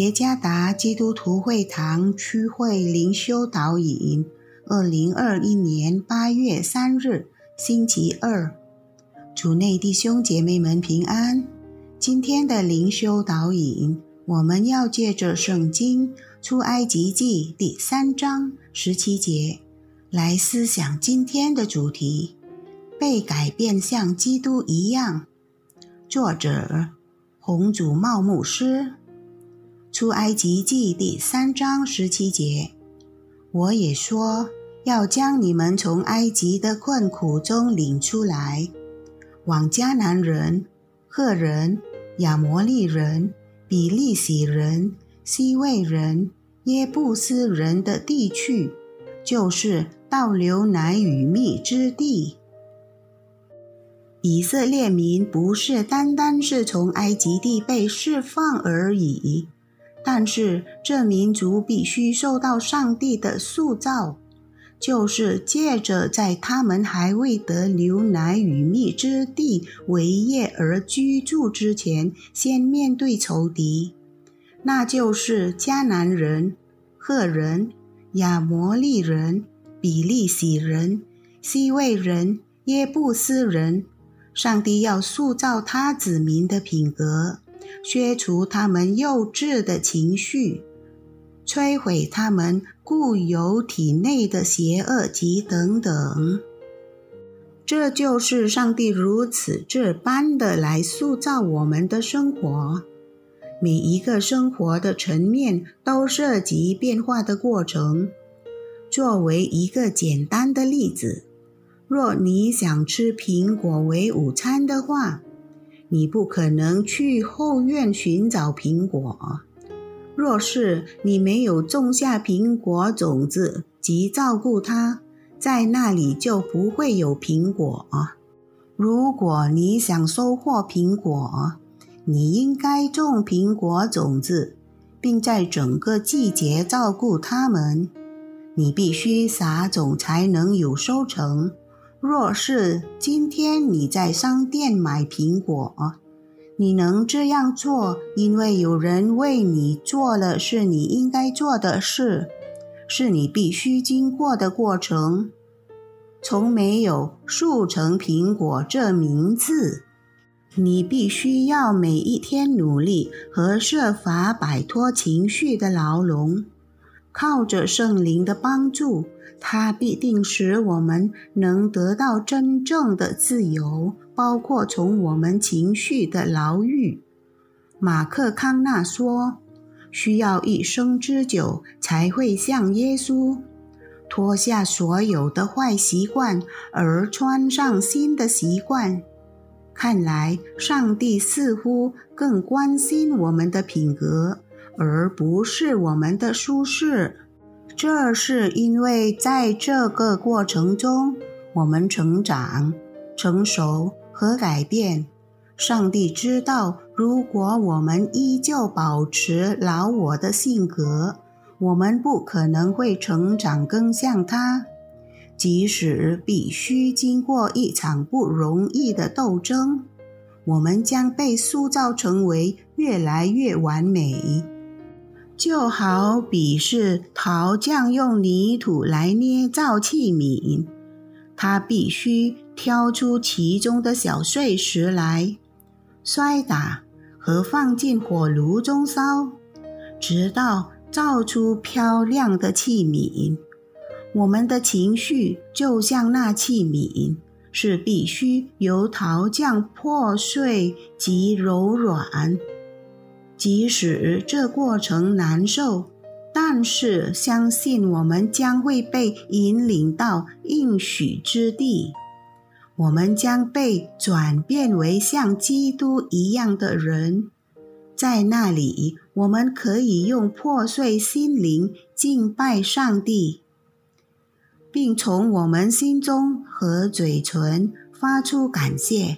耶加达基督徒会堂区会灵修导引，二零二一年八月三日，星期二，主内弟兄姐妹们平安。今天的灵修导引，我们要借着圣经出埃及记第三章十七节来思想今天的主题：被改变像基督一样。作者红祖茂牧师。出埃及记第三章十七节，我也说要将你们从埃及的困苦中领出来，往迦南人、赫人、亚摩利人、比利洗人、西魏人、耶布斯人的地去，就是倒流奶与蜜之地。以色列民不是单单是从埃及地被释放而已。但是，这民族必须受到上帝的塑造，就是借着在他们还未得牛奶与蜜之地为业而居住之前，先面对仇敌，那就是迦南人、赫人、亚摩利人、比利洗人、西魏人、耶布斯人。上帝要塑造他子民的品格。削除他们幼稚的情绪，摧毁他们固有体内的邪恶及等等。这就是上帝如此这般的来塑造我们的生活。每一个生活的层面都涉及变化的过程。作为一个简单的例子，若你想吃苹果为午餐的话，你不可能去后院寻找苹果。若是你没有种下苹果种子及照顾它，在那里就不会有苹果。如果你想收获苹果，你应该种苹果种子，并在整个季节照顾它们。你必须撒种才能有收成。若是今天你在商店买苹果，你能这样做，因为有人为你做了是你应该做的事，是你必须经过的过程。从没有速成苹果这名字，你必须要每一天努力和设法摆脱情绪的牢笼，靠着圣灵的帮助。它必定使我们能得到真正的自由，包括从我们情绪的牢狱。马克·康纳说：“需要一生之久才会像耶稣，脱下所有的坏习惯，而穿上新的习惯。”看来，上帝似乎更关心我们的品格，而不是我们的舒适。这是因为在这个过程中，我们成长、成熟和改变。上帝知道，如果我们依旧保持老我的性格，我们不可能会成长更像他。即使必须经过一场不容易的斗争，我们将被塑造成为越来越完美。就好比是陶匠用泥土来捏造器皿，他必须挑出其中的小碎石来摔打和放进火炉中烧，直到造出漂亮的器皿。我们的情绪就像那器皿，是必须由陶匠破碎及柔软。即使这过程难受，但是相信我们将会被引领到应许之地。我们将被转变为像基督一样的人，在那里，我们可以用破碎心灵敬拜上帝，并从我们心中和嘴唇发出感谢。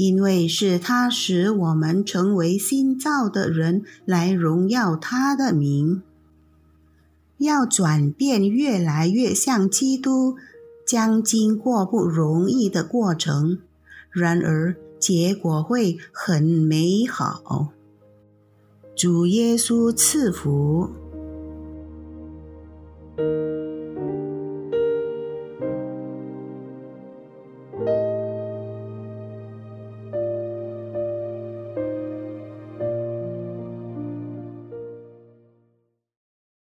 因为是他使我们成为新造的人，来荣耀他的名。要转变越来越像基督，将经过不容易的过程。然而结果会很美好。主耶稣赐福。